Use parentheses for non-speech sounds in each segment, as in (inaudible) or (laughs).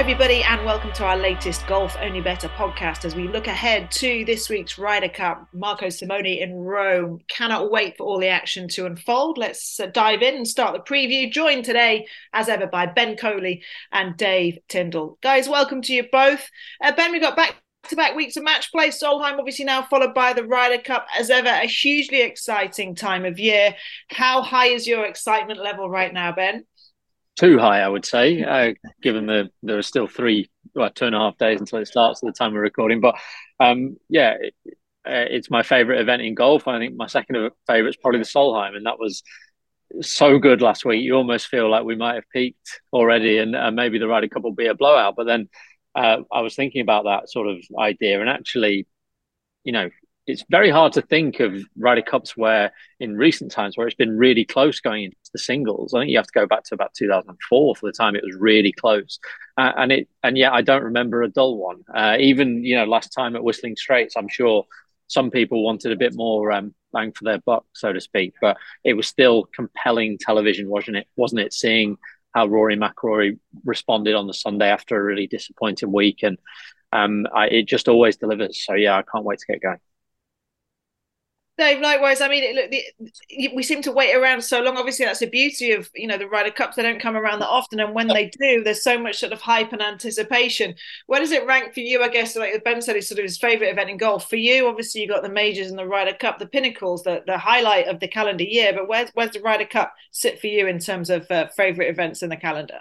Everybody, and welcome to our latest Golf Only Bettor podcast as we look ahead to this week's Ryder Cup, Marco Simone in Rome. Cannot wait for all the action to unfold. Let's uh, dive in and start the preview. Joined today, as ever, by Ben Coley and Dave Tindall. Guys, welcome to you both. Uh, ben, we got back to back weeks of match play. Solheim, obviously, now followed by the Ryder Cup. As ever, a hugely exciting time of year. How high is your excitement level right now, Ben? Too high, I would say, uh, given the there are still three, well, two and a half days until it starts at the time we're recording. But um, yeah, it, uh, it's my favourite event in golf. I think my second favourite is probably the Solheim, and that was so good last week. You almost feel like we might have peaked already, and uh, maybe the Ryder Cup will be a blowout. But then uh, I was thinking about that sort of idea, and actually, you know, it's very hard to think of Ryder Cups where in recent times where it's been really close going into the singles. I think you have to go back to about 2004 for the time it was really close, uh, and it and yet I don't remember a dull one. Uh, even you know last time at Whistling Straits, I'm sure some people wanted a bit more um, bang for their buck, so to speak, but it was still compelling television, wasn't it? Wasn't it? Seeing how Rory McIlroy responded on the Sunday after a really disappointing week, and um, I, it just always delivers. So yeah, I can't wait to get going. Dave, likewise. I mean, look, the, we seem to wait around so long. Obviously, that's the beauty of you know the Ryder Cups. They don't come around that often, and when they do, there's so much sort of hype and anticipation. Where does it rank for you? I guess, like Ben said, it's sort of his favourite event in golf. For you, obviously, you've got the majors and the Ryder Cup, the pinnacles, the the highlight of the calendar year. But where's where's the Ryder Cup sit for you in terms of uh, favourite events in the calendar?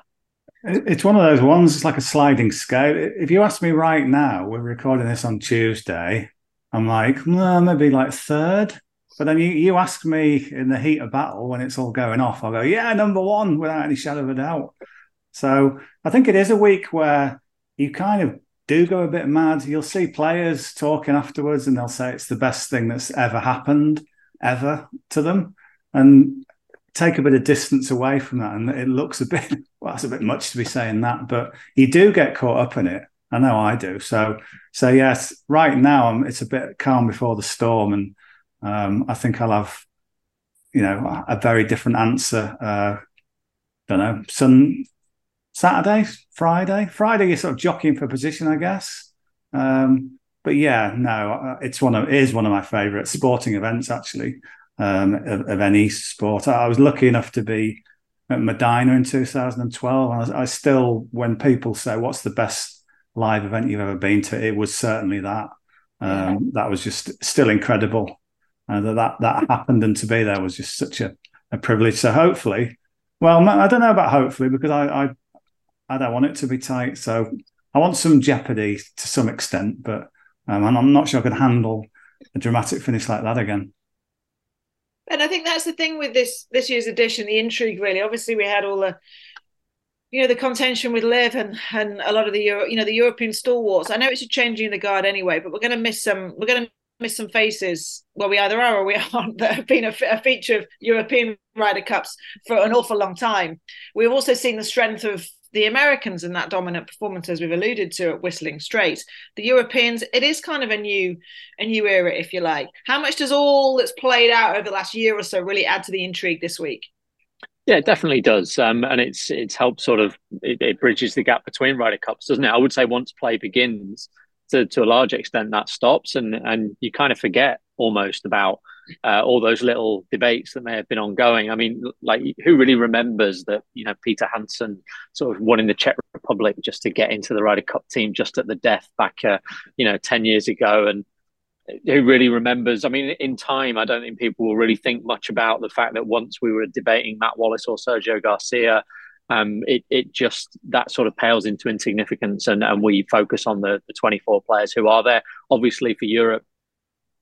It's one of those ones. It's like a sliding scale. If you ask me right now, we're recording this on Tuesday. I'm like, maybe like third. But then you, you ask me in the heat of battle when it's all going off, I'll go, yeah, number one without any shadow of a doubt. So I think it is a week where you kind of do go a bit mad. You'll see players talking afterwards and they'll say it's the best thing that's ever happened, ever to them. And take a bit of distance away from that. And it looks a bit, (laughs) well, it's a bit much to be saying that, but you do get caught up in it. I know I do. So, so yes, right now it's a bit calm before the storm, and um, I think I'll have, you know, a very different answer. Uh, don't know, some Saturday, Friday, Friday. You're sort of jockeying for position, I guess. Um, but yeah, no, uh, it's one of it is one of my favourite sporting events actually um, of, of, any sport. I was lucky enough to be at Medinah in 2012. I, I still, when people say, "What's the best live event you've ever been to, it was certainly that. Um. That was just still incredible uh, that, that that happened, and to be there was just such a, a privilege. So hopefully, well, I don't know about hopefully because I, I I don't want it to be tight. So I want some jeopardy to some extent, but um, and I'm not sure I could handle a dramatic finish like that again. And I think that's the thing with this this year's edition, the intrigue. Really, obviously, we had all the you know the contention with LIV and and a lot of the Euro, you know the European stalwarts. I know it's a changing of the guard anyway, but we're going to miss some. We're going to miss some faces. Well, we either are or we (laughs) aren't. That have been a, a feature of European Ryder Cups for an awful long time. We've also seen the strength of the Americans in that dominant performance, as we've alluded to at Whistling Straits. The Europeans, it is kind of a new, a new era, if you like. How much does all that's played out over the last year or so really add to the intrigue this week? Yeah, it definitely does, um, and it's it's helped sort of it, it, bridges the gap between Ryder Cups, doesn't it? I would say once play begins, to to a large extent, that stops, and and you kind of forget almost about uh, all those little debates that may have been ongoing. I mean, like who really remembers that you know Peter Hanson sort of won in the Czech Republic just to get into the Ryder Cup team just at the death back, uh, you know, ten years ago, and who really remembers. I mean, in time, I don't think people will really think much about the fact that once we were debating Matt Wallace or Sergio Garcia, um, it it just that sort of pales into insignificance, and, and we focus on the, the 24 players who are there. Obviously, for Europe,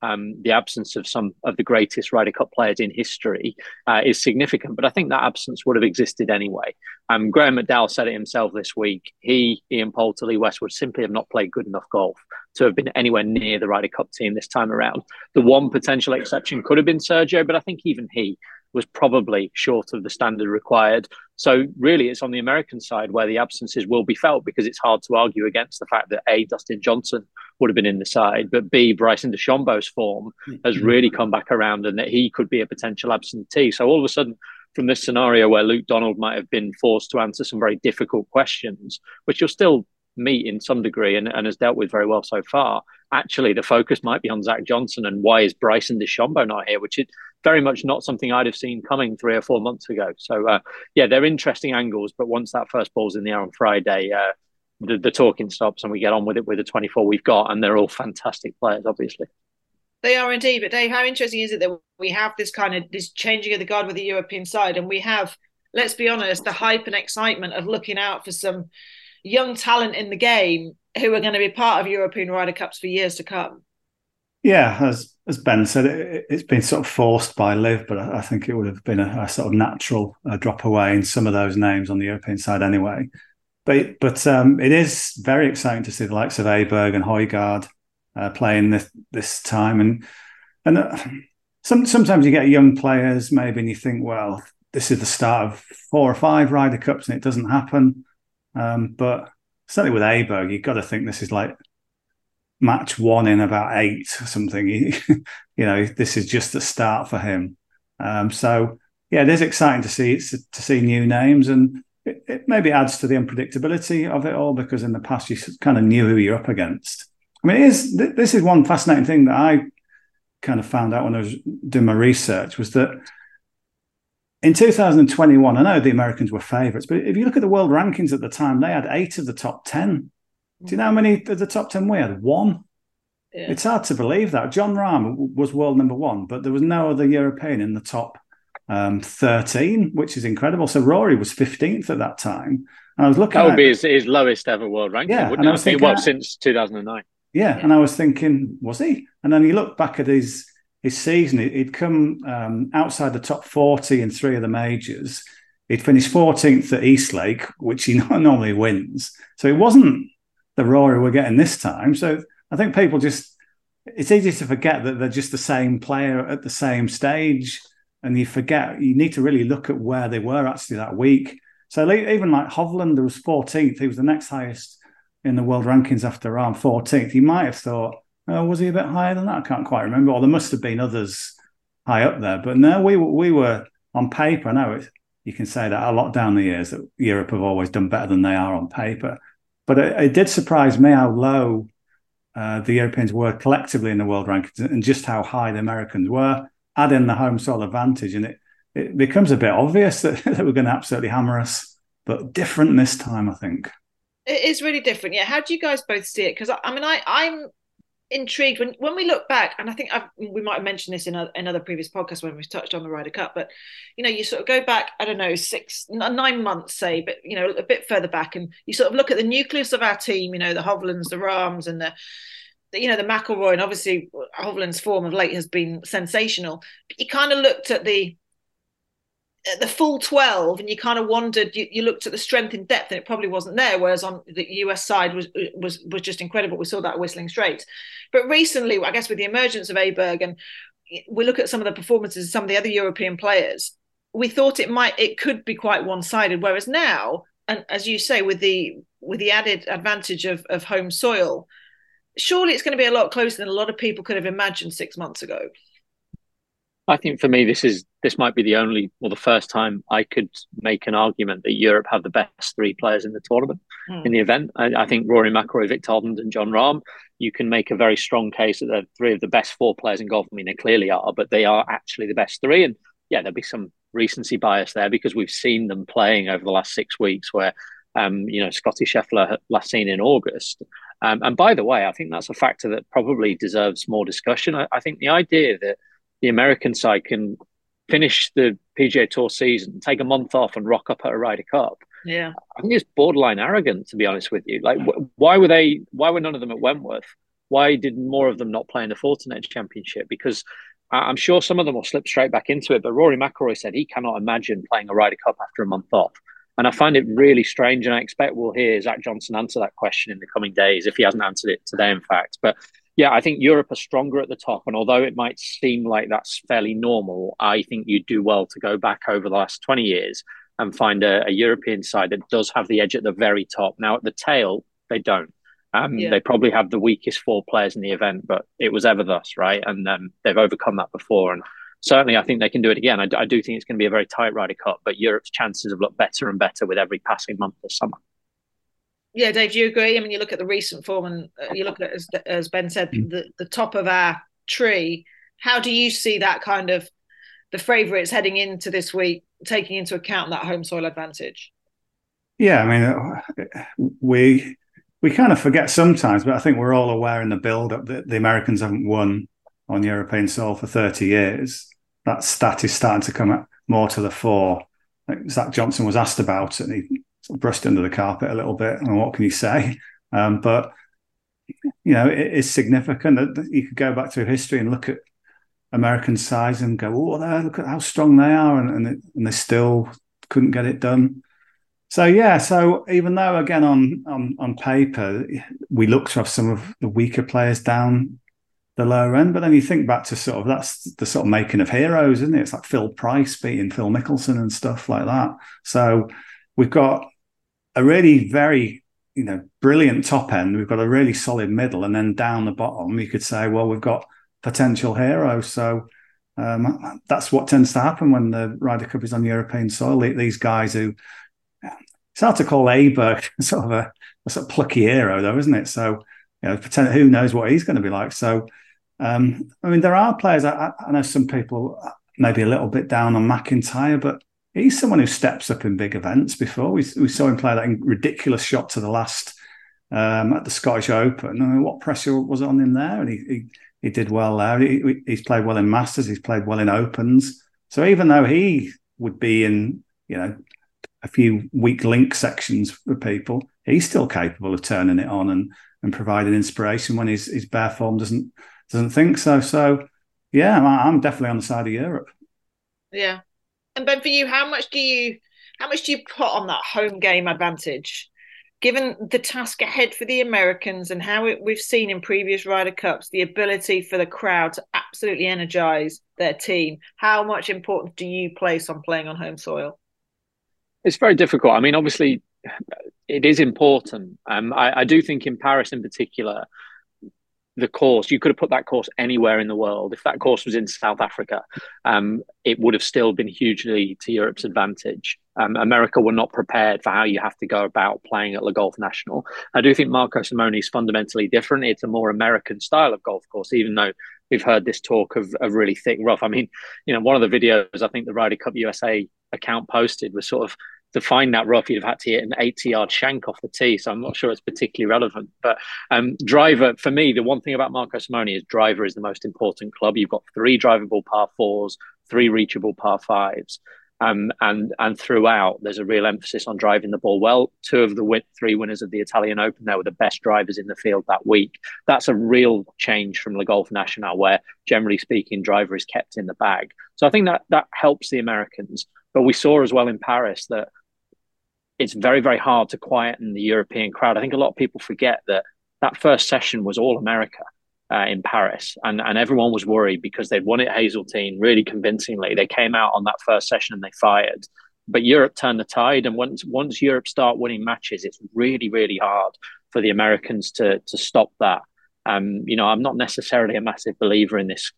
um, the absence of some of the greatest Ryder Cup players in history uh, is significant, but I think that absence would have existed anyway. Um, Graham McDowell said it himself this week. He, Ian Poulter, Lee Westwood simply have not played good enough golf to have been anywhere near the Ryder Cup team this time around. The one potential exception could have been Sergio, but I think even he was probably short of the standard required. So really, it's on the American side where the absences will be felt because it's hard to argue against the fact that a Dustin Johnson would have been in the side, but b Bryson DeChambeau's form has mm-hmm. really come back around and that he could be a potential absentee. So all of a sudden, from this scenario where Luke Donald might have been forced to answer some very difficult questions, which you'll still meet in some degree and, and has dealt with very well so far. Actually, the focus might be on Zach Johnson and why is Bryson DeChambeau not here, which is very much not something I'd have seen coming three or four months ago. So, uh, yeah, they're interesting angles. But once that first ball's in the air on Friday, uh, the, the talking stops and we get on with it with the 24 we've got. And they're all fantastic players, obviously. They are indeed. But Dave, how interesting is it that we have this kind of this changing of the guard with the European side, and we have, let's be honest, the hype and excitement of looking out for some young talent in the game who are going to be part of European Ryder Cups for years to come. Yeah, as as Ben said, it, has been sort of forced by LIV, but I, think it would have been a, a sort of natural uh, drop away in some of those names on the European side anyway. But but um, it is very exciting to see the likes of Aberg and Højgaard uh, playing this this time, and and uh, some sometimes you get young players maybe, and you think, well, this is the start of four or five Ryder Cups, and it doesn't happen. Um, but certainly with Aberg, you've got to think this is like match one in about eight or something. (laughs) you know, this is just the start for him. Um, so yeah, it is exciting to see to see new names, and it, it, maybe adds to the unpredictability of it all because in the past you kind of knew who you're up against. I mean, it is this is one fascinating thing that I kind of found out when I was doing my research was that in 2021, I know the Americans were favourites, but if you look at the world rankings at the time, they had eight of the top 10. Do you know how many of the top 10 we had? One. Yeah. It's hard to believe that. Jon Rahm was world number one, but there was no other European in the top um, 13, which is incredible. So Rory was 15th at that time. And I was looking That would at, be his, his, lowest ever world ranking, yeah, wouldn't it? I, was thinking, well, since 2009. Yeah, yeah, and I was thinking, was he? And then you look back at his his season, he'd come um, outside the top 40 in three of the majors. He'd finished 14th at East Lake, which he (laughs) normally wins. So it wasn't the Rory we're getting this time. So I think people just, it's easy to forget that they're just the same player at the same stage. And you forget, you need to really look at where they were actually that week. So even like Hovland, who was 14th. He was the next highest in the world rankings after Rahm, 14th. He might have thought, uh, was he a bit higher than that? I can't quite remember. Or there must have been others high up there. But no, we we were on paper. I know you can say that a lot down the years that Europe have always done better than they are on paper. But it, it did surprise me how low uh, the Europeans were collectively in the world rankings and just how high the Americans were. Add in the home soil advantage, and it it becomes a bit obvious (laughs) that, that we're going to absolutely hammer us, but different this time, I think. It is really different. Yeah. How do you guys both see it? Because I, I mean, I, I'm intrigued when when we look back, and I think I've, we might have mentioned this in another previous podcast when we've touched on the Ryder Cup. But you know, you sort of go back, I don't know, six, nine months, say, but you know, a bit further back, and you sort of look at the nucleus of our team. You know, the Hovlands, the Rahms, and the, you know the McIlroy, and obviously uh, Hovland's form of late has been sensational. But you kind of looked at the the full 12 and you kind of wondered you, you, looked at the strength in depth and it probably wasn't there whereas on the us side was was was just incredible. We saw that Whistling Straits. But recently i guess with the emergence of aberg and we look at some of the performances of some of the other european players we thought it might it could be quite one-sided whereas now and as you say with the with the added advantage of of home soil surely it's going to be a lot closer than a lot of people could have imagined six months ago. I think for me, this is this might be the only or the first time I could make an argument that Europe have the best three players in the tournament mm. in the event. I, I, think Rory McIlroy, Viktor Hovland, and Jon Rahm. You can make a very strong case that they're three of the best four players in golf. I mean, they clearly are, but they are actually the best three. And yeah, there'll be some recency bias there because we've seen them playing over the last six weeks, where um, you know Scotty Scheffler last seen in August. Um, and by the way, I think that's a factor that probably deserves more discussion. I, I think the idea that the American side can finish the PGA Tour season, take a month off, and rock up at a Ryder Cup. Yeah, I think it's borderline arrogant to be honest with you. Like, wh- why were they? Why were none of them at Wentworth? Why did more of them not play in the Fortinet Championship? Because I'm sure some of them will slip straight back into it. But Rory McIlroy said he cannot imagine playing a Ryder Cup after a month off. And I find it really strange, and I expect we'll hear Zach Johnson answer that question in the coming days if he hasn't answered it today, in fact. But yeah, I think Europe are stronger at the top. And although it might seem like that's fairly normal, I think you do well to go back over the last 20 years and find a, a European side that does have the edge at the very top. Now, at the tail, they don't. Um, yeah. They probably have the weakest four players in the event, but it was ever thus, right? And um, they've overcome that before. And certainly I think they can do it again. I, I do think it's going to be a very tight Ryder Cup, but Europe's chances have looked better and better with every passing month this summer. Yeah, Dave, do you agree? I mean, you look at the recent form, and uh, you look at as, as Ben said, mm. the, the top of our tree. How do you see that kind of the favourites heading into this week, taking into account that home soil advantage? Yeah, I mean, uh, we we kind of forget sometimes, but I think we're all aware in the build up that the Americans haven't won on European soil for 30 years. That stat is starting to come more to the fore. Like Zach Johnson was asked about it and he brushed under the carpet a little bit. And what can you say? Um, but, you know, it is significant that you could go back through history and look at American size and go, oh, there, look at how strong they are. And, and, it, and they still couldn't get it done. So yeah, so even though again on on on paper we look to have some of the weaker players down the lower end, but then you think back to sort of that's the sort of making of heroes, isn't it? It's like Phil Price beating Phil Mickelson and stuff like that. So we've got a really very you know brilliant top end. We've got a really solid middle, and then down the bottom you could say, well, we've got potential heroes. So um, that's what tends to happen when the Ryder Cup is on European soil. These guys who it's hard to call Aberg (laughs) sort of a, a, sort of plucky hero, though, isn't it? So, you know, pretend, who knows what he's going to be like. So, um, I mean, there are players. I, I, know some people maybe a little bit down on McIntyre, but he's someone who steps up in big events. Before we, we saw him play that ridiculous shot to the last um, at the Scottish Open. I mean, what pressure was on him there? And he he, he did well there. He, he's played well in Masters. He's played well in Opens. So even though he would be in you know a few weak link sections for people, he's still capable of turning it on and and providing inspiration when his his bare form doesn't doesn't think so. So yeah, I'm definitely on the side of Europe. Yeah, and Ben, for you, how much do you how much do you put on that home game advantage? Given the task ahead for the Americans and how it, we've seen in previous Ryder Cups, the ability for the crowd to absolutely energize their team, how much importance do you place on playing on home soil? It's very difficult. I mean, obviously, it is important. Um, I, I do think in Paris, in particular, the course you could have put that course anywhere in the world. If that course was in South Africa, um, it would have still been hugely to Europe's advantage. Um, America were not prepared for how you have to go about playing at Le Golf National. I do think Marco Simone is fundamentally different. It's a more American style of golf course, even though we've heard this talk of, of really thick rough. I mean, you know, one of the videos I think the Ryder Cup USA account posted was sort of to find that rough, you'd have had to hit an 80 yard shank off the tee. So I'm not sure it's particularly relevant. But um, driver, for me, the one thing about Marco Simone is driver is the most important club. You've got three drivable par fours, three reachable par fives. Um, and and throughout, there's a real emphasis on driving the ball well. Two of the win- three winners of the Italian Open, there were the best drivers in the field that week. That's a real change from Le Golf National, where generally speaking, driver is kept in the bag. So I think that that helps the Americans. But we saw as well in Paris that it's very, very hard to quieten the European crowd. I think a lot of people forget that that first session was all America uh, in Paris, and, and everyone was worried because they'd won it Hazeltine really convincingly. They came out on that first session and they fired. But Europe turned the tide, and once once Europe start winning matches, it's really, really hard for the Americans to to stop that. Um, you know, I'm not necessarily a massive believer in this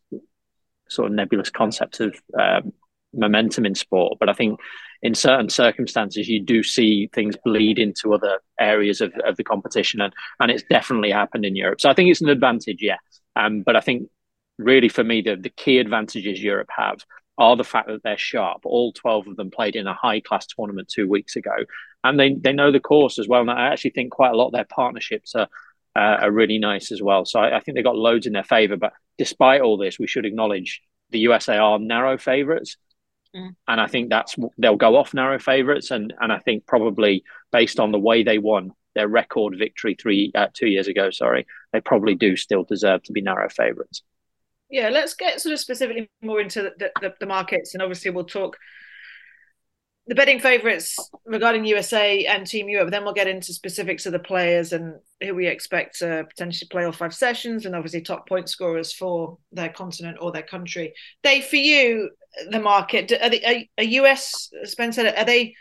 sort of nebulous concept of um, momentum in sport, but I think in certain circumstances you do see things bleed into other areas of, of the competition and and it's definitely happened in Europe. So I think it's an advantage, yeah. Um, but I think really for me the, the key advantages Europe have are the fact that they're sharp. All 12 of them played in a high class tournament two weeks ago. And they, they know the course as well. And I actually think quite a lot of their partnerships are, uh, are really nice as well. So I, I think they've got loads in their favour. But despite all this, we should acknowledge the USA are narrow favourites. Mm. And I think that's they'll go off narrow favourites, and and I think probably based on the way they won their record victory three uh, two years ago, sorry, they probably do still deserve to be narrow favourites. Yeah, let's get sort of specifically more into the, the, the markets, and obviously we'll talk the betting favourites regarding USA and Team Europe. Then we'll get into specifics of the players and who we expect to potentially play all five sessions, and obviously top point scorers for their continent or their country. Dave, for you, the market are, they, are, US Spencer? Are they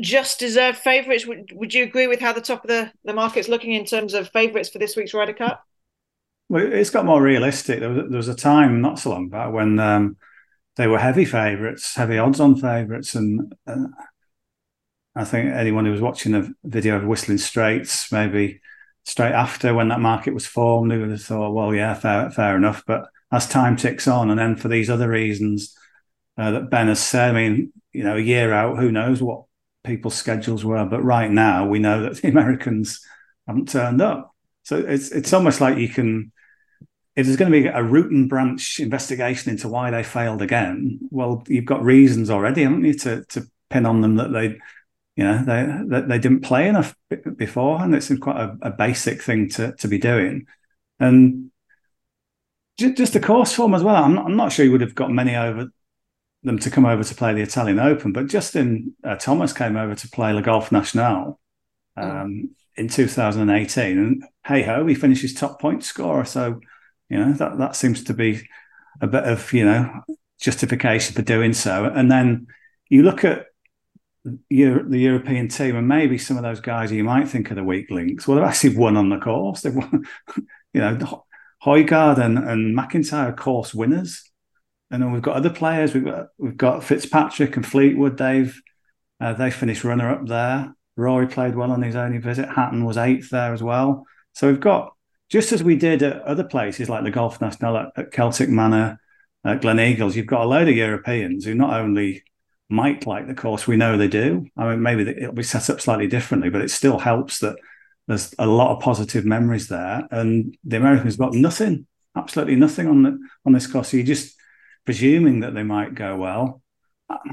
just deserved favourites? Would, would you agree with how the top of the the market's looking in terms of favourites for this week's Ryder Cup? Well, it's got more realistic. There was, there was a time not so long back when. Um, they were heavy favourites, heavy odds on favourites, and uh, I think anyone who was watching the video of Whistling Straits, maybe straight after when that market was formed, who would have thought, well, yeah, fair, fair enough. But as time ticks on, and then for these other reasons uh, that Ben has said, I mean, you know, a year out, who knows what people's schedules were, but right now we know that the (laughs) Americans haven't turned up. So it's it's almost like you can. If there's going to be a root and branch investigation into why they failed again, well, you've got reasons already, haven't you, to to pin on them that they you know they they, didn't play enough before, and it's quite a, a, basic thing to to be doing. And just, just the course form as well. I'm not, I'm not sure you would have got many over them to come over to play the Italian Open, but Justin uh, Thomas came over to play Le Golf National oh. um, in 2018, and hey ho, he finishes top point scorer. So you know that that seems to be a bit of you know justification for doing so. And then you look at the European team, and maybe some of those guys you might think are the weak links. Well, they've actually won on the course. They've won, (laughs) you know, Højgaard and, and McIntyre course winners. And then we've got other players. We've got we've got Fitzpatrick and Fleetwood. They've uh, they finished runner up there. Rory played well on his only visit. Hatton was eighth there as well. So we've got just as we did at other places like the Golf National at, at Celtic Manor, at Gleneagles. You've got a load of Europeans who not only might like the course. We know they do. I mean, maybe it'll be set up slightly differently, but it still helps that there's a lot of positive memories there. And the Americans got nothing, absolutely nothing on the on this course. So you're just presuming that they might go well.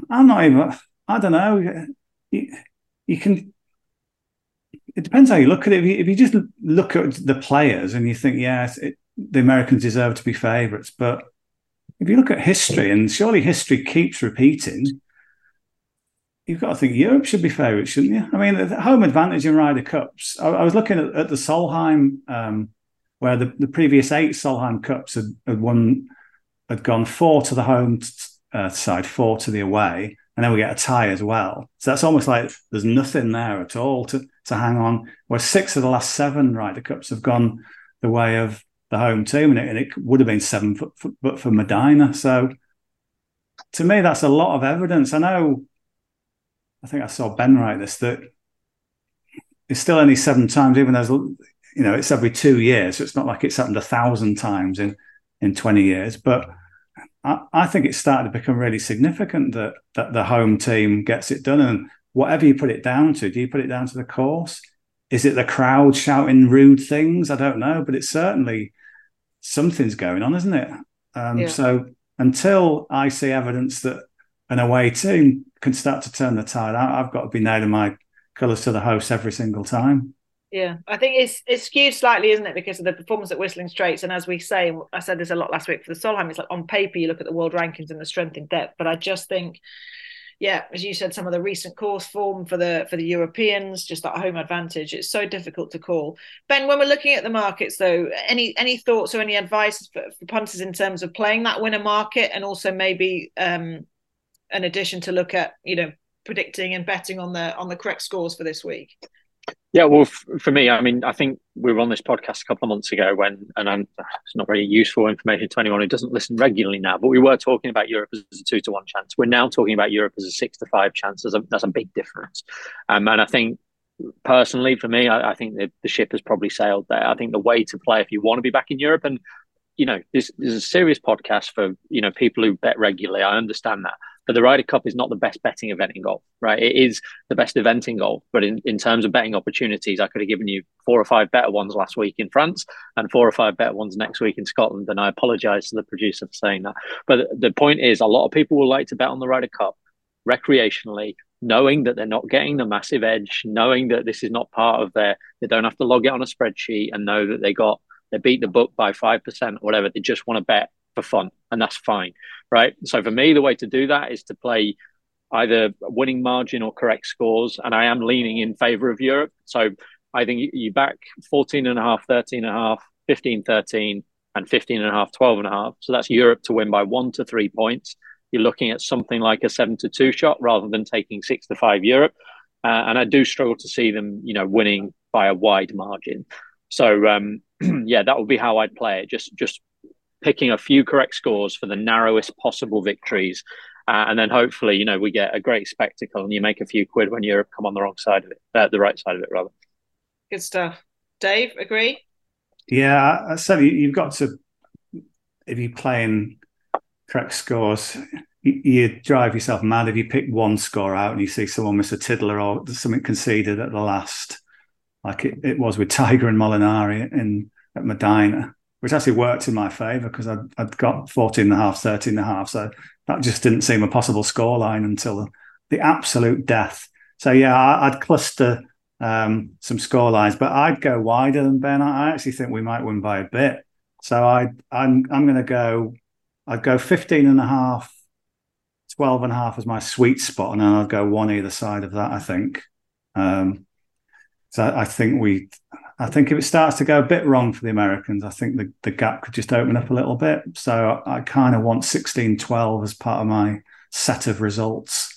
I'm not even. I don't know. You, you can. It depends how you look at it. If you, if you just look at the players and you think, yes, the Americans deserve to be favourites, but if you look at history, and surely history keeps repeating, you've got to think Europe should be favourites, shouldn't you? I mean, the home advantage in Ryder Cups. I, I was looking at, at the Solheim, um, where the, the previous eight Solheim Cups had, had won, had gone four to the home uh, side, four to the away, and then we get a tie as well. So that's almost like there's nothing there at all to to hang on. Where six of the last seven Ryder Cups have gone the way of the home team, and it, and it would have been seven, but for, but for Medinah. So to me, that's a lot of evidence. I know I think I saw Ben write this that it's still only seven times, even though you know it's every two years, so it's not like it's happened a thousand times in in twenty years. But I, I think it's started to become really significant that that the home team gets it done, and whatever you put it down to, do you put it down to the course? Is it the crowd shouting rude things? I don't know, but it's certainly something's going on, isn't it? Um, yeah. So until I see evidence that an away team can start to turn the tide. I, have got to be nailing my colours to the house every single time. Yeah, I think it's it's skewed slightly, isn't it, because of the performance at Whistling Straits. And as we say, I said this a lot last week for the Solheim. It's like on paper, you look at the world rankings and the strength in depth, but I just think, yeah, as you said, some of the recent course form for the for the Europeans, just that home advantage, it's so difficult to call. Ben, when we're looking at the markets, though, any any thoughts or any advice for, for punters in terms of playing that winner market, and also maybe um, an addition to look at, you know, predicting and betting on the on the correct scores for this week? Yeah, well, f- for me, I mean, I think we were on this podcast a couple of months ago when, and I'm, it's not very useful information to anyone who doesn't listen regularly now, but we were talking about Europe as a two to one chance. We're now talking about Europe as a six to five chance. There's a, that's a big difference. Um, and I think personally, for me, I, I think the, the ship has probably sailed there. I think the way to play if you want to be back in Europe, and you know, this, this is a serious podcast for you know people who bet regularly. I understand that, but the Ryder Cup is not the best betting event in golf, right? It is the best event in golf, but in, in terms of betting opportunities, I could have given you four or five better ones last week in France and four or five better ones next week in Scotland. And I apologise to the producer for saying that. But the point is, a lot of people will like to bet on the Ryder Cup recreationally, knowing that they're not getting the massive edge, knowing that this is not part of their, they don't have to log it on a spreadsheet and know that they got, they beat the book by 5% or whatever. They just want to bet for fun, and that's fine, right? So for me, the way to do that is to play either winning margin or correct scores, and I am leaning in favor of Europe. So I think you back 14 and a half, 13 and a half, 15, 13, and 15 and a half, 12 and a half. So that's Europe to win by one to three points. You're looking at something like a seven to two shot rather than taking six to five Europe. Uh, and I do struggle to see them, you know, winning by a wide margin. So um, (clears throat) yeah, that would be how I'd play it. Just just picking a few correct scores for the narrowest possible victories. Uh, and then hopefully, you know, we get a great spectacle and you make a few quid when Europe come on the wrong side of it, uh, the right side of it, rather. Good stuff. Dave, agree? Yeah, so you've got to, if you're playing correct scores, you, you, drive yourself mad if you pick one score out and you see someone miss a tiddler or something conceded at the last, like it, it was with Tiger and Molinari in at Medinah, which actually worked in my favour because I'd, I'd got 14 and a half, 13 and a half. So that just didn't seem a possible scoreline until the, the absolute death. So yeah, I, would cluster um, some score lines, but I'd go wider than Ben. I actually think we might win by a bit. So I, I'm I'm going to go. I'd go 15 and a half, 12 and a half as my sweet spot, and then I'd go one either side of that. I think. Um, so I think we, I think if it starts to go a bit wrong for the Americans, I think the, the gap could just open up a little bit. So I kind of want 16 12 as part of my set of results.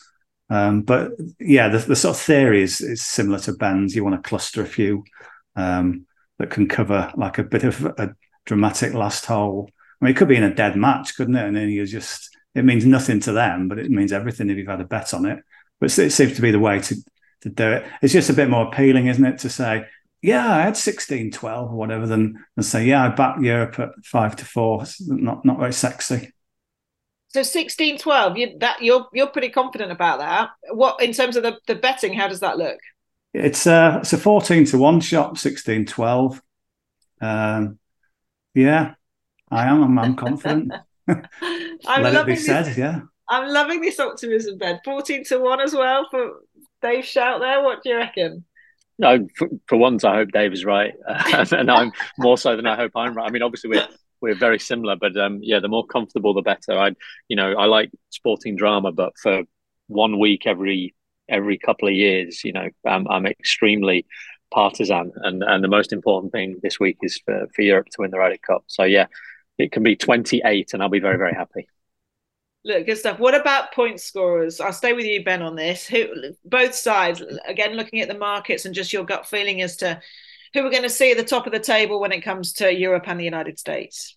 Um, but yeah, the, the, sort of theory is, is similar to Ben's. You want to cluster a few um, that can cover like a bit of a dramatic last hole. I mean, it could be in a dead match, couldn't it? And then you just, it means nothing to them, but it means everything if you've had a bet on it. But it seems to be the way to, to do it. It's just a bit more appealing, isn't it, to say, yeah, I had 16, 12 or whatever, than, than say, yeah, I backed Europe at five to four. It's not, not very sexy. So 16 12, you that you're you're pretty confident about that. What in terms of the, the betting, how does that look? It's a it's a 14 to 1 shot, 16 12. Um, yeah, I am. I'm, I'm confident. (laughs) I'm Let it be said, this, yeah. I'm loving this optimism, Ben. 14 to 1 as well for Dave Shout there. What do you reckon? No, for, for once, I hope Dave is right, (laughs) and I'm more so than I hope I'm right. I mean, obviously, we're we're very similar, but um, yeah, the more comfortable, the better. I, you know, I like sporting drama, but for one week every every couple of years, you know, I'm, I'm extremely partisan, and and the most important thing this week is for, for Europe to win the Ryder Cup. So yeah, it can be 28, and I'll be very very happy. Look, good stuff. What about point scorers? I'll stay with you, Ben, on this. Who, both sides, again, looking at the markets and just your gut feeling as to who we're going to see at the top of the table when it comes to Europe and the United States.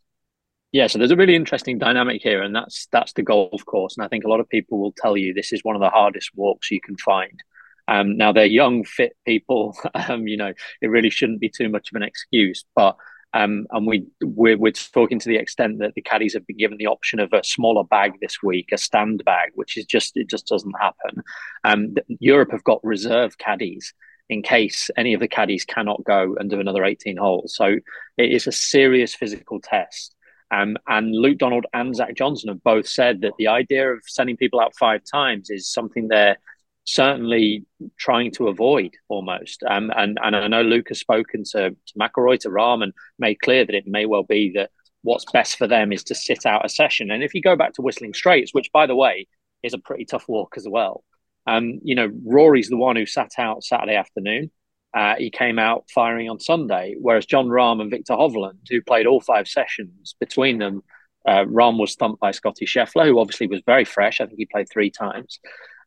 Yeah, so there's a really interesting dynamic here, and that's that's the golf course. And I think a lot of people will tell you this is one of the hardest walks you can find. Um, now they're young, fit people. (laughs) Um, you know, it really shouldn't be too much of an excuse. But um, and we we're, we're talking to the extent that the caddies have been given the option of a smaller bag this week, a stand bag, which is just it just doesn't happen. Um, Europe have got reserve caddies in case any of the caddies cannot go and do another 18 holes. So it is a serious physical test. Um, and Luke Donald and Zach Johnson have both said that the idea of sending people out five times is something they're certainly trying to avoid almost. Um, and, and I know Luke has spoken to, to McIlroy, to Rahm, and made clear that it may well be that what's best for them is to sit out a session. And if you go back to Whistling Straits, which by the way is a pretty tough walk as well, um, you know, Rory's the one who sat out Saturday afternoon. Uh, he came out firing on Sunday, whereas Jon Rahm and Viktor Hovland, who played all five sessions between them, uh, Rahm was thumped by Scotty Scheffler, who obviously was very fresh. I think he played three times.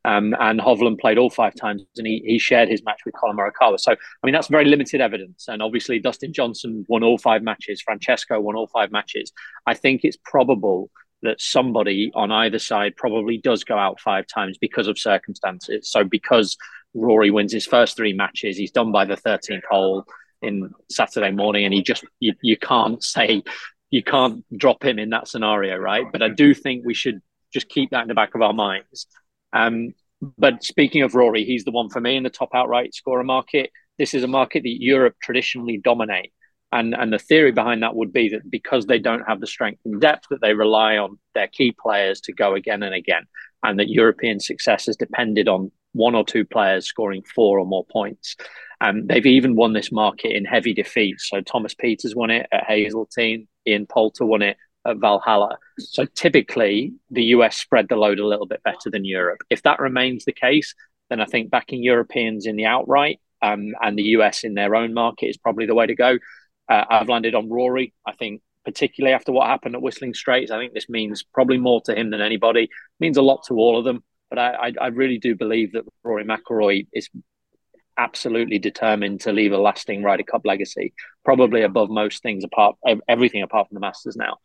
Um, and Hovland played all five times, and he, he shared his match with Collin Morikawa. So, I mean, that's very limited evidence. And obviously, Dustin Johnson won all five matches. Francesco won all five matches. I think it's probable that somebody on either side probably does go out five times because of circumstances. So because Rory wins his first three matches, he's done by the 13th hole in Saturday morning, and he just you, you can't (laughs) say you can't drop him in that scenario, right? But I do think we should just keep that in the back of our minds. Um, but speaking of Rory, he's the one for me in the top outright scorer market. This is a market that Europe traditionally dominate. And and the theory behind that would be that because they don't have the strength and depth, that they rely on their key players to go again and again, and that European success has depended on one or two players scoring four or more points. Um, they've even won this market in heavy defeats. So Thomas Pieters won it at Hazeltine, Ian Poulter won it at Valhalla. So typically, the US spread the load a little bit better than Europe. If that remains the case, then I think backing Europeans in the outright um, and the US in their own market is probably the way to go. Uh, I've landed on Rory. I think, particularly after what happened at Whistling Straits, I think this means probably more to him than anybody. It means a lot to all of them. But I, I, I really do believe that Rory McIlroy is absolutely determined to leave a lasting Ryder Cup legacy, probably above most things apart, everything apart from the Masters now.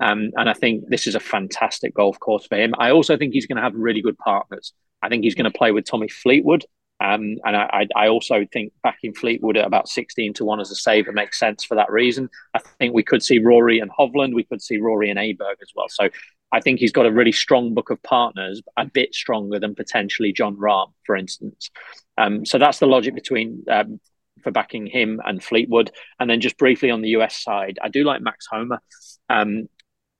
Um, and I think this is a fantastic golf course for him. I also think he's going to have really good partners. I think he's going to play with Tommy Fleetwood. Um, and I, I, also think backing Fleetwood at about 16 to 1 as a saver makes sense for that reason. I think we could see Rory and Hovland. We could see Rory and Aberg as well. So I think he's got a really strong book of partners, a bit stronger than potentially Jon Rahm, for instance. Um, so that's the logic between um, for backing him and Fleetwood. And then just briefly on the US side, I do like Max Homa. Um,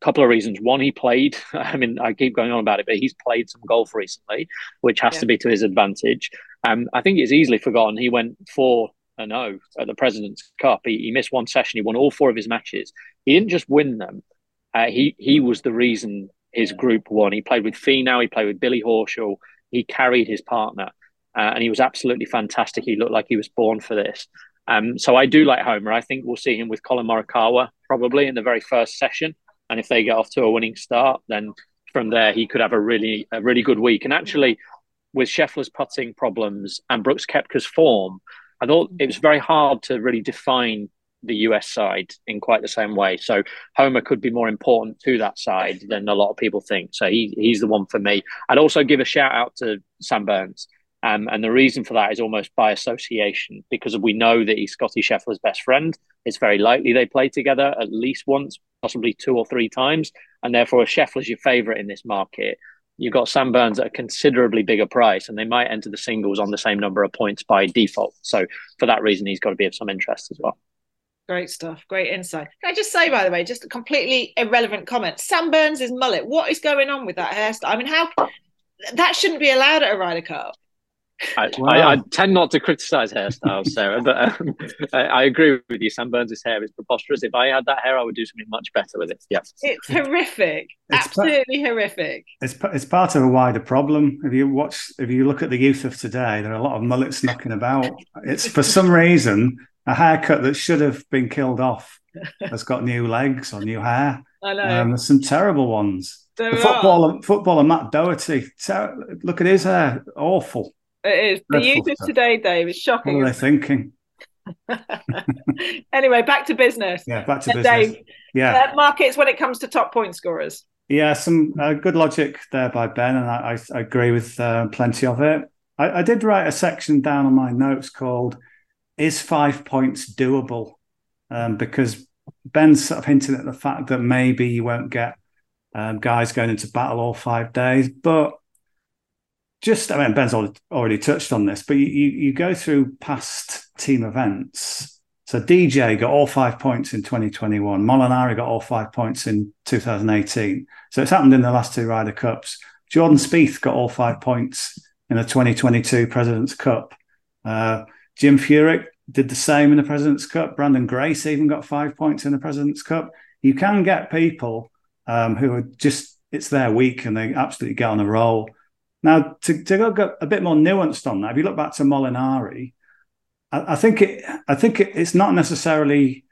couple of reasons. One, he played. (laughs) I mean, I keep going on about it, but he's played some golf recently, which has yeah. to be to his advantage. Um, I think it's easily forgotten. He went four and zero at the President's Cup. He, he, missed one session. He won all four of his matches. He didn't just win them. Uh, he he was the reason his group won. He played with Finau. He played with Billy Horschel. He carried his partner, uh, and he was absolutely fantastic. He looked like he was born for this. Um, so I do like Homa. I think we'll see him with Collin Morikawa probably in the very first session. And if they get off to a winning start, then from there he could have a really a really good week. And actually, with Scheffler's putting problems and Brooks Koepka's form, I thought it was very hard to really define the US side in quite the same way. So Homa could be more important to that side than a lot of people think. So he, he's the one for me. I'd also give a shout out to Sam Burns. Um, and the reason for that is almost by association because we know that he's Scotty Scheffler's best friend. It's very likely they play together at least once, possibly two or three times. And therefore, Scheffler's your favourite in this market, you've got Sam Burns at a considerably bigger price, and they might enter the singles on the same number of points by default. So for that reason, he's got to be of some interest as well. Great stuff. Great insight. Can I just say, by the way, just a completely irrelevant comment. Sam Burns' is mullet. What is going on with that hairstyle? I mean, how that shouldn't be allowed at a Ryder Cup. I, wow. I, I, tend not to criticize hairstyles, Sarah, but um, I, I, agree with you. Sam Burns' hair is preposterous. If I had that hair, I would do something much better with it. Yeah, it's horrific, it's absolutely horrific. It's it's part of a wider problem. If you watch, if you look at the youth of today, there are a lot of mullets knocking about. It's for some reason a haircut that should have been killed off has got new legs or new hair. I know. Um, there's some terrible ones. There the footballer, footballer Matt Doherty. Ter- look at his hair, awful. It is. The youth of today, Dave, is shocking. What are they thinking? (laughs) anyway, back to business. Yeah, back to business. Dave, yeah, uh, markets when it comes to top point scorers. Yeah, some uh, good logic there by Ben, and I, I, I agree with uh, plenty of it. I, I, did write a section down on my notes called "Is five points doable?" Um, because Ben's sort of hinting at the fact that maybe you won't get um, guys going into battle all five days, but just I mean Ben's already touched on this, but you, you, you go through past team events. So DJ got all five points in 2021. Molinari got all five points in 2018. So it's happened in the last two Ryder Cups. Jordan Spieth got all five points in the 2022 President's Cup. Uh, Jim Furyk did the same in the President's Cup. Branden Grace even got five points in the President's Cup. You can get people um, who are just it's their week and they absolutely get on a roll. Now, to, to go a bit more nuanced on that, if you look back to Molinari, I, I think it, I think it, it's not necessarily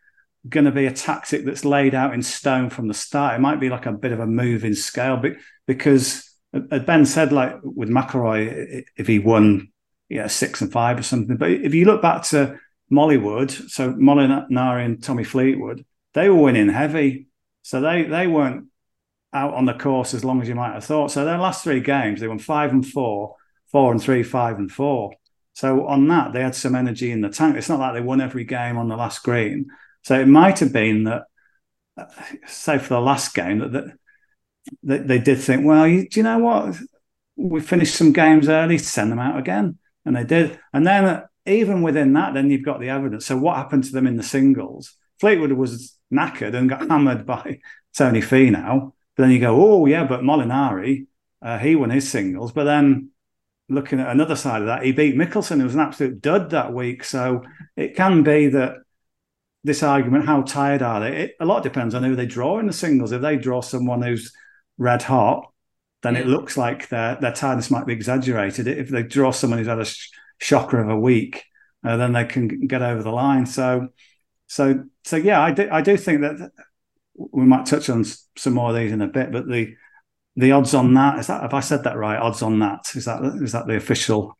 going to be a tactic that's laid out in stone from the start. It might be like a bit of a moving scale, but because Ben said, like with McIlroy, if he won, yeah, six and five or something. But if you look back to Moliwood, so Molinari and Tommy Fleetwood, they were winning heavy, so they they weren't out on the course as long as you might have thought. So their last three games, they won five and four, four and three, five and four. So on that, they had some energy in the tank. It's not like they won every game on the last green. So it might have been that, say for the last game, that, that, that they did think, well, you, do you know what? We finished some games early, send them out again, and they did. And then uh, even within that, then you've got the evidence. So what happened to them in the singles? Fleetwood was knackered and got hammered by Tony Finau. But then you go, oh yeah, but Molinari, uh, he won his singles. But then looking at another side of that, he beat Mickelson, who was an absolute dud that week. So it can be that this argument, how tired are they? It, a lot depends on who they draw in the singles. If they draw someone who's red hot, then it looks like their their tiredness might be exaggerated. If they draw someone who's had a sh- shocker of a week, uh, then they can get over the line. So, so, so yeah, I do I do think that we might touch on some more of these in a bit, but the the odds on that is that have I said that right? Odds on that is that is that the official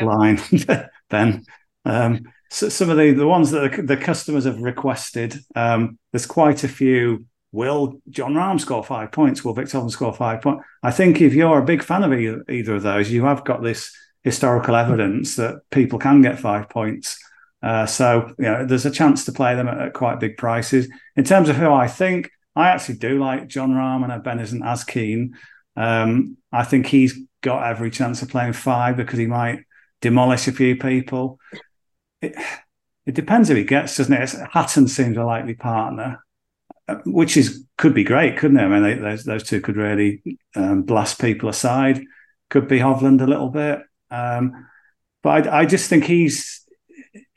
line? (laughs) then um, so some of the the ones that the, the customers have requested. Um, there's quite a few will Jon Rahm score five points? Will Viktor Hovland score five points? I think if you're a big fan of either, either of those, you have got this historical evidence that people can get five points. Uh, so you know, there's a chance to play them at, at, quite big prices. In terms of who I think, I actually do like Jon Rahm, and Ben isn't as keen. Um, I think he's got every chance of playing five because he might demolish a few people. It, it depends who he gets, doesn't it? Hatton seems a likely partner, uh, which is could be great, couldn't it? I mean, they, those those two could really um, blast people aside. Could be Hovland a little bit, um, but I, I, just think he's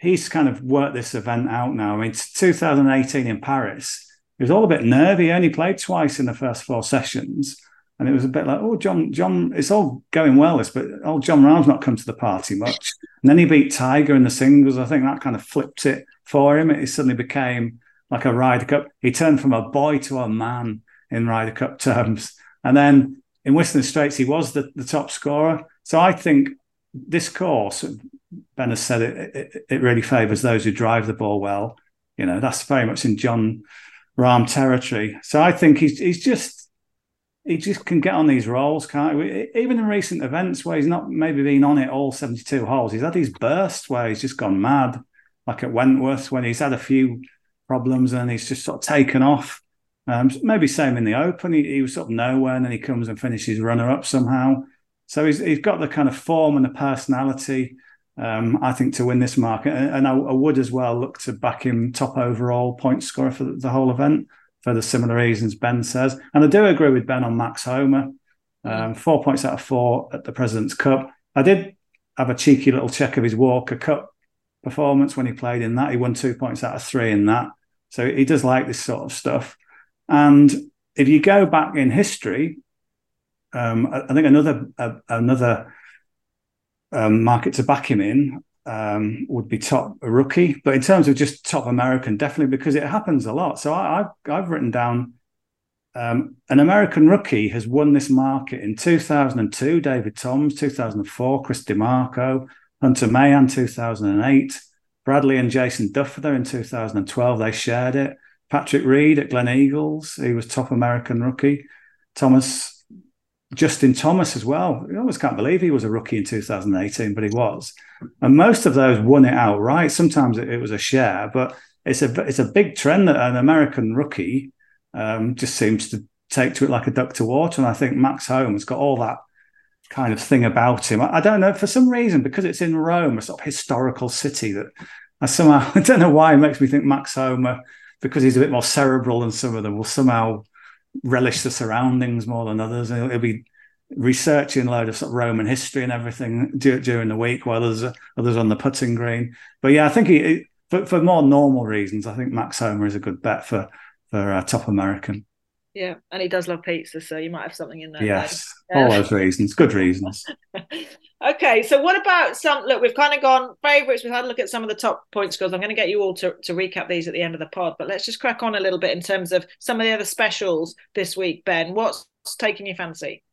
he's kind of worked this event out now. I mean, 2018 in Paris, it was all a bit nervy. He only played twice in the first four sessions. And it was a bit like, oh, John, John, it's all going well, this, but oh, Jon Rahm's not come to the party much. And then he beat Tiger in the singles. I think that kind of flipped it for him. It suddenly became like a Ryder Cup. He turned from a boy to a man in Ryder Cup terms. And then in Whistling Straits, he was the, the top scorer. So I think this course, Ben has said it, it, it really favours those who drive the ball well. You know, that's very much in Jon Rahm territory. So I think he's he's just he just can get on these rolls, can't he? Even in recent events where he's not maybe been on it all 72 holes, he's had these bursts where he's just gone mad, like at Wentworth when he's had a few problems and he's just sort of taken off. Um, maybe same in the Open, he, he, was sort of nowhere and then he comes and finishes runner up somehow. So he's, he's got the kind of form and the personality, um, I think, to win this market. And I, I, would as well look to back him top overall point scorer for the, whole event for the similar reasons Ben says. And I do agree with Ben on Max Homa. Um, four points out of four at the President's Cup. I did have a cheeky little check of his Walker Cup performance when he played in that. He won two points out of three in that. So he does like this sort of stuff. And if you go back in history, um, I, I, think another uh, another um, market to back him in um, would be top rookie, but in terms of just top American, definitely because it happens a lot. So I, have I've written down um, an American rookie has won this market in 2002. David Toms, 2004. Chris DiMarco, Hunter Mahan, 2008. Bradley and Jason Dufner in 2012. They shared it. Patrick Reed at Gleneagles, he was top American rookie. Thomas Justin Thomas as well. You almost can't believe he was a rookie in 2018, but he was. And most of those won it outright. Sometimes it, it was a share, but it's a it's a big trend that an American rookie um, just seems to take to it like a duck to water. And I think Max Homa's got all that kind of thing about him. I, I don't know for some reason because it's in Rome, a sort of historical city that I somehow (laughs) I don't know why it makes me think Max Homa because he's a bit more cerebral than some of them will somehow relish the surroundings more than others. He'll, he'll be researching a load of, sort of Roman history and everything during the week, while others others on the putting green. But yeah, I think he, for for more normal reasons, I think Max Homa is a good bet for for uh, top American. Yeah, and he does love pizza, so you might have something in there. Yes, all those reasons, good (laughs) reasons. okay, so what about some? Look, we've kind of gone favourites. We've had a look at some of the top point scores. I'm going to get you all to, to recap these at the end of the pod, but let's just crack on a little bit in terms of some of the other specials this week. Ben, what's taking your fancy?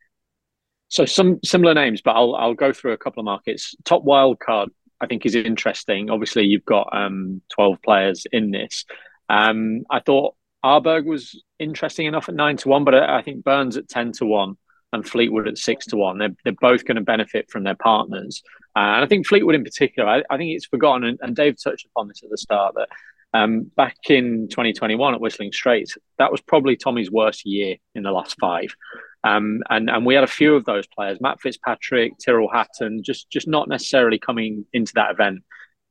So some similar names, but I'll I'll go through a couple of markets. Top wild card, I think, is interesting. Obviously, you've got um, 12 players in this. Um, I thought Aberg was interesting enough at nine to one, but I think Burns at ten to one and Fleetwood at six to one. They're, they're both going to benefit from their partners. Uh, and I think Fleetwood in particular, I, I think it's forgotten, and, and, Dave touched upon this at the start, that um, back in 2021 at Whistling Straits, that was probably Tommy's worst year in the last five. Um, and, and we had a few of those players, Matt Fitzpatrick, Tyrrell Hatton, just, just not necessarily coming into that event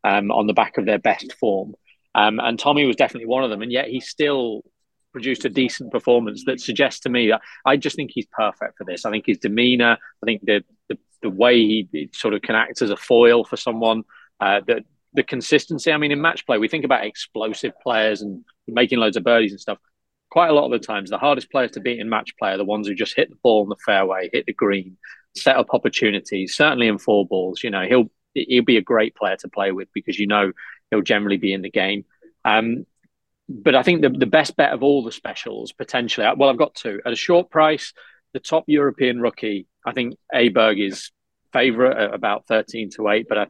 um, on the back of their best form. Um, and Tommy was definitely one of them. And yet he still produced a decent performance that suggests to me that I just think he's perfect for this. I think his demeanor, I think the the, the way he sort of can act as a foil for someone, uh, the the consistency. I mean, in match play, we think about explosive players and making loads of birdies and stuff. Quite a lot of the times, the hardest players to beat in match play are the ones who just hit the ball in the fairway, hit the green, set up opportunities. Certainly in four balls, you know, he'll he'll be a great player to play with because you know he'll generally be in the game. Um, but I think the, the best bet of all the specials potentially, well, I've got two at a short price. The top European rookie, I think Aberg is favourite at about thirteen to eight, but I,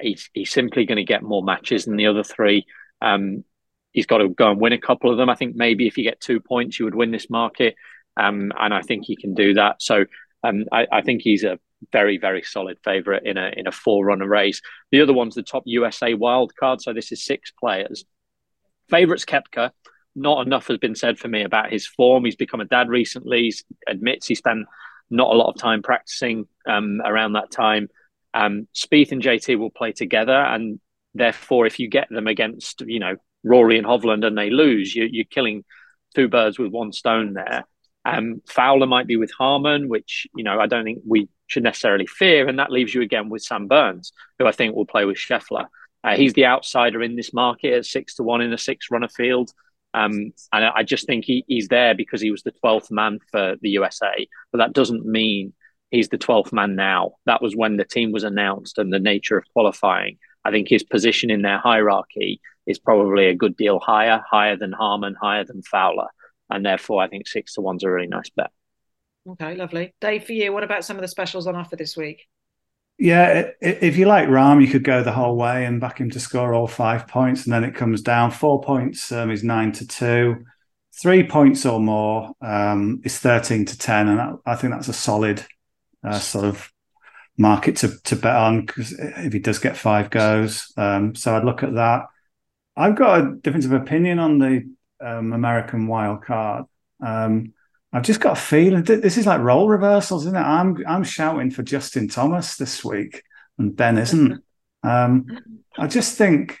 he's he's simply going to get more matches than the other three. Um, he's got to go and win a couple of them. I think maybe if you get two points, you would win this market, um, and I think he can do that. So um, I, I think he's a very very solid favourite in a in a four runner race. The other one's the top USA wild card. So this is six players. Favourites Koepka. Not enough has been said for me about his form. He's become a dad recently. He admits he spent not a lot of time practicing um, around that time. Um, Spieth and JT will play together, and therefore, if you get them against, you know, Rory and Hovland and they lose, you, you're killing two birds with one stone there. Um, Fowler might be with Harman, which you know I don't think we should necessarily fear, and that leaves you again with Sam Burns, who I think will play with Scheffler. Uh, he's the outsider in this market at six to one in a six runner field. Um, and I just think he, he's there because he was the 12th man for the USA. But that doesn't mean he's the 12th man now. That was when the team was announced and the nature of qualifying. I think his position in their hierarchy is probably a good deal higher, higher than Harman, higher than Fowler. And therefore, I think six to one's a really nice bet. Okay, lovely. Dave, for you, what about some of the specials on offer this week? Yeah, if you like Rahm, you could go the whole way and back him to score all five points, and then it comes down. Four points um, is nine to two. Three points or more um, is thirteen to ten, and I, I think that's a solid uh, sort of market to to bet on because if he does get five goes, um, so I'd look at that. I've got a difference of opinion on the um, American wild card. Um, I've just got a feeling this is like role reversals, isn't it? I'm I'm shouting for Justin Thomas this week, and Ben isn't. Um, I just think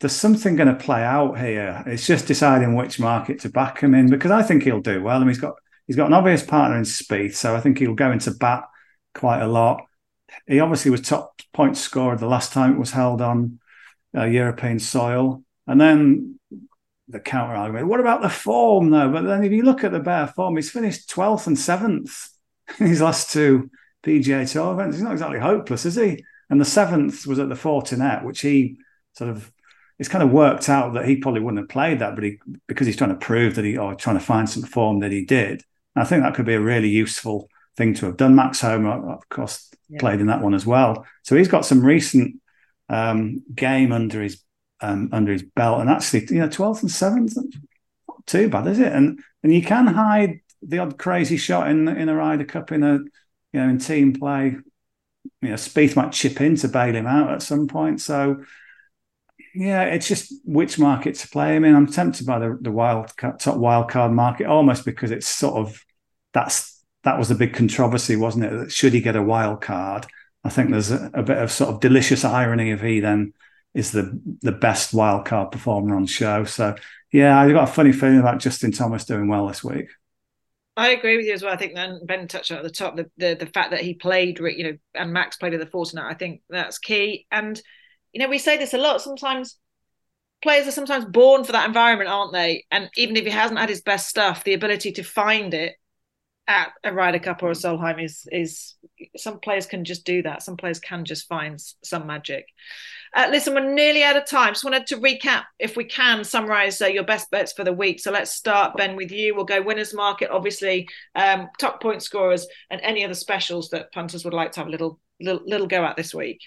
there's something going to play out here. It's just deciding which market to back him in because I think he'll do well. I mean, he's got he's got an obvious partner in Spieth, so I think he'll go into bat quite a lot. He obviously was top point scorer the last time it was held on uh, European soil, and then the counter argument. What about the form, though? But then if you look at the bare form, he's finished 12th and 7th (laughs) in his last two PGA Tour events. He's not exactly hopeless, is he? And the seventh was at the Fortinet, which he sort of it's kind of worked out that he probably wouldn't have played that, but he because he's trying to prove that he or trying to find some form that he did. And I think that could be a really useful thing to have done. Max Homa, of course, yeah. played in that one as well. So he's got some recent um, game under his um, under his belt. And actually, you know, 12th and 7th, not too bad, is it? And and you can hide the odd crazy shot in in a Ryder Cup in a you know in team play. You know, Spieth might chip in to bail him out at some point. So yeah, it's just which market to play. I mean, I'm tempted by the the wild top wild card market almost because it's sort of that's that was the big controversy, wasn't it? Should he get a wild card? I think there's a, a bit of sort of delicious irony if he then is the the best wildcard performer on show. So yeah, I've got a funny feeling about Justin Thomas doing well this week. I agree with you as well. I think Ben touched on at the top the, the the fact that he played, you know, and Max played at the Fortinet. I think that's key. And you know, we say this a lot. Sometimes players are sometimes born for that environment, aren't they? And even if he hasn't had his best stuff, the ability to find it at a Ryder Cup or a Solheim is is some players can just do that. Some players can just find some magic. Uh, listen, we're nearly out of time. Just wanted to recap, if we can, summarize uh, your best bets for the week. So let's start, Ben, with you. We'll go winners market, obviously, um, top point scorers, and any other specials that punters would like to have a little little, little go at this week.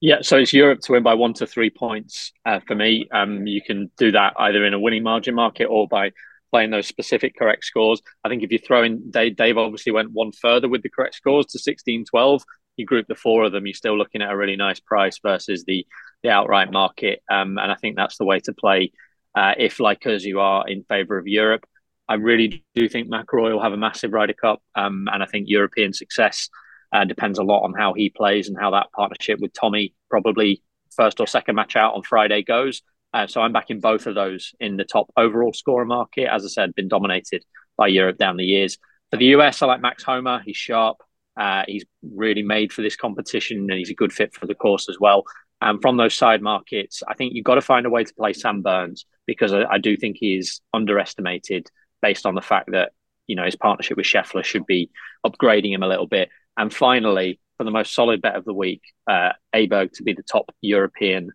Yeah, so it's Europe to win by one to three points uh, for me. Um, you can do that either in a winning margin market or by playing those specific correct scores. I think if you throw in Dave, Dave obviously went one further with the correct scores to 16 12 you group the four of them, you're still looking at a really nice price versus the the outright market. Um, and I think that's the way to play uh, if, like us, you are in favour of Europe. I really do think McIlroy will have a massive Ryder Cup, um, and I think European success uh, depends a lot on how he plays and how that partnership with Tommy, probably first or second match out on Friday, goes. Uh, so I'm backing both of those in the top overall scorer market. As I said, been dominated by Europe down the years. For the US, I like Max Homa. He's sharp. Uh, he's really made for this competition and he's a good fit for the course as well. And from those side markets, I think you've got to find a way to play Sam Burns because I, I do think he is underestimated based on the fact that you know his partnership with Scheffler should be upgrading him a little bit. And finally, for the most solid bet of the week, uh, Aberg to be the top European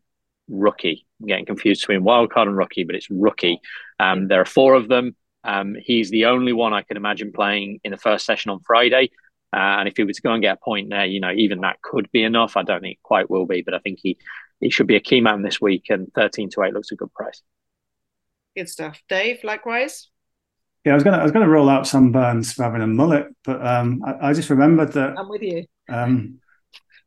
rookie. I'm getting confused between wildcard and rookie, but it's rookie. Um, there are four of them. Um, he's the only one I can imagine playing in the first session on Friday. Uh, and if he were to go and get a point there, you know, even that could be enough. I don't think it quite will be, but I think he he should be a key man this week. And thirteen to eight looks a good price. Good stuff. Dave, likewise. Yeah, I was gonna I was gonna roll out Sam Burns for having a mullet, but um, I, I, just remembered that I'm with you. Um,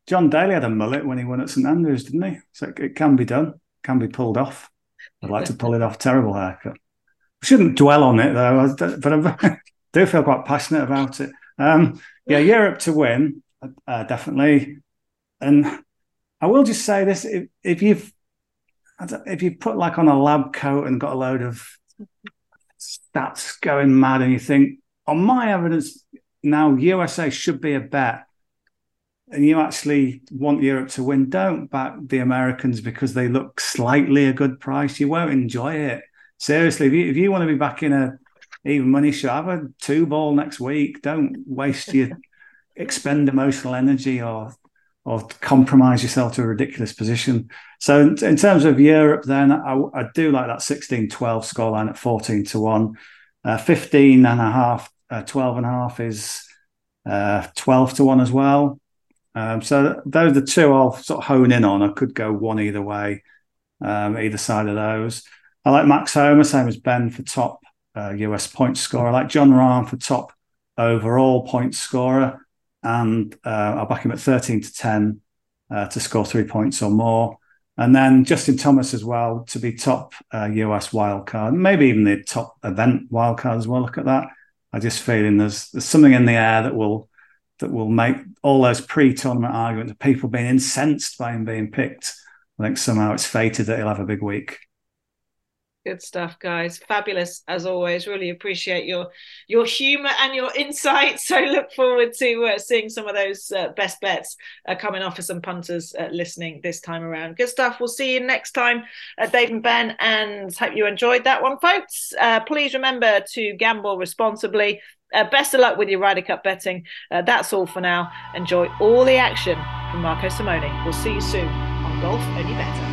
John Daly had a mullet when he won at St Andrews, didn't he? So it, it can be done, can be pulled off. I'd like to pull it off. Terrible haircut. I shouldn't dwell on it though, but I (laughs) do feel quite passionate about it. Um, yeah, Europe to win, uh, definitely. And I will just say this: if, if you've if you put like on a lab coat and got a load of stats going mad, and you think, on my evidence now, USA should be a bet, and you actually want Europe to win, don't back the Americans because they look slightly a good price. You won't enjoy it. Seriously, if you, if you want to be back in a even money shot, have a two ball next week. Don't waste your (laughs) expend emotional energy or or compromise yourself to a ridiculous position. So in, in terms of Europe, then I, I, do like that 16-12 scoreline at 14 to 1. Uh, 15 and a half, uh, 12 and a half is uh, 12 to 1 as well. Um, so those are the two I'll sort of hone in on. I could go one either way, um, either side of those. I like Max Homa, same as Ben for top US uh, point scorer. Like Jon Rahm for top overall point scorer and uh, I'll back him at 13 to 10 uh, to score three points or more. And then Justin Thomas as well to be top uh, US wildcard, maybe even the top event wildcard as well. Look at that. I just feeling there's there's something in the air that will that will make all those pre-tournament arguments of people being incensed by him being picked. I think somehow it's fated that he'll have a big week. Good stuff, guys. Fabulous as always. Really appreciate your your humour and your insight. (laughs) So look forward to uh, seeing some of those uh, best bets uh, coming off for some punters uh, listening this time around. Good stuff. We'll see you next time, uh, Dave and Ben, and hope you enjoyed that one, folks. Uh, please remember to gamble responsibly. best of luck with your Ryder Cup betting. that's all for now. Enjoy all the action from Marco Simone. We'll see you soon on Golf Only Bettor.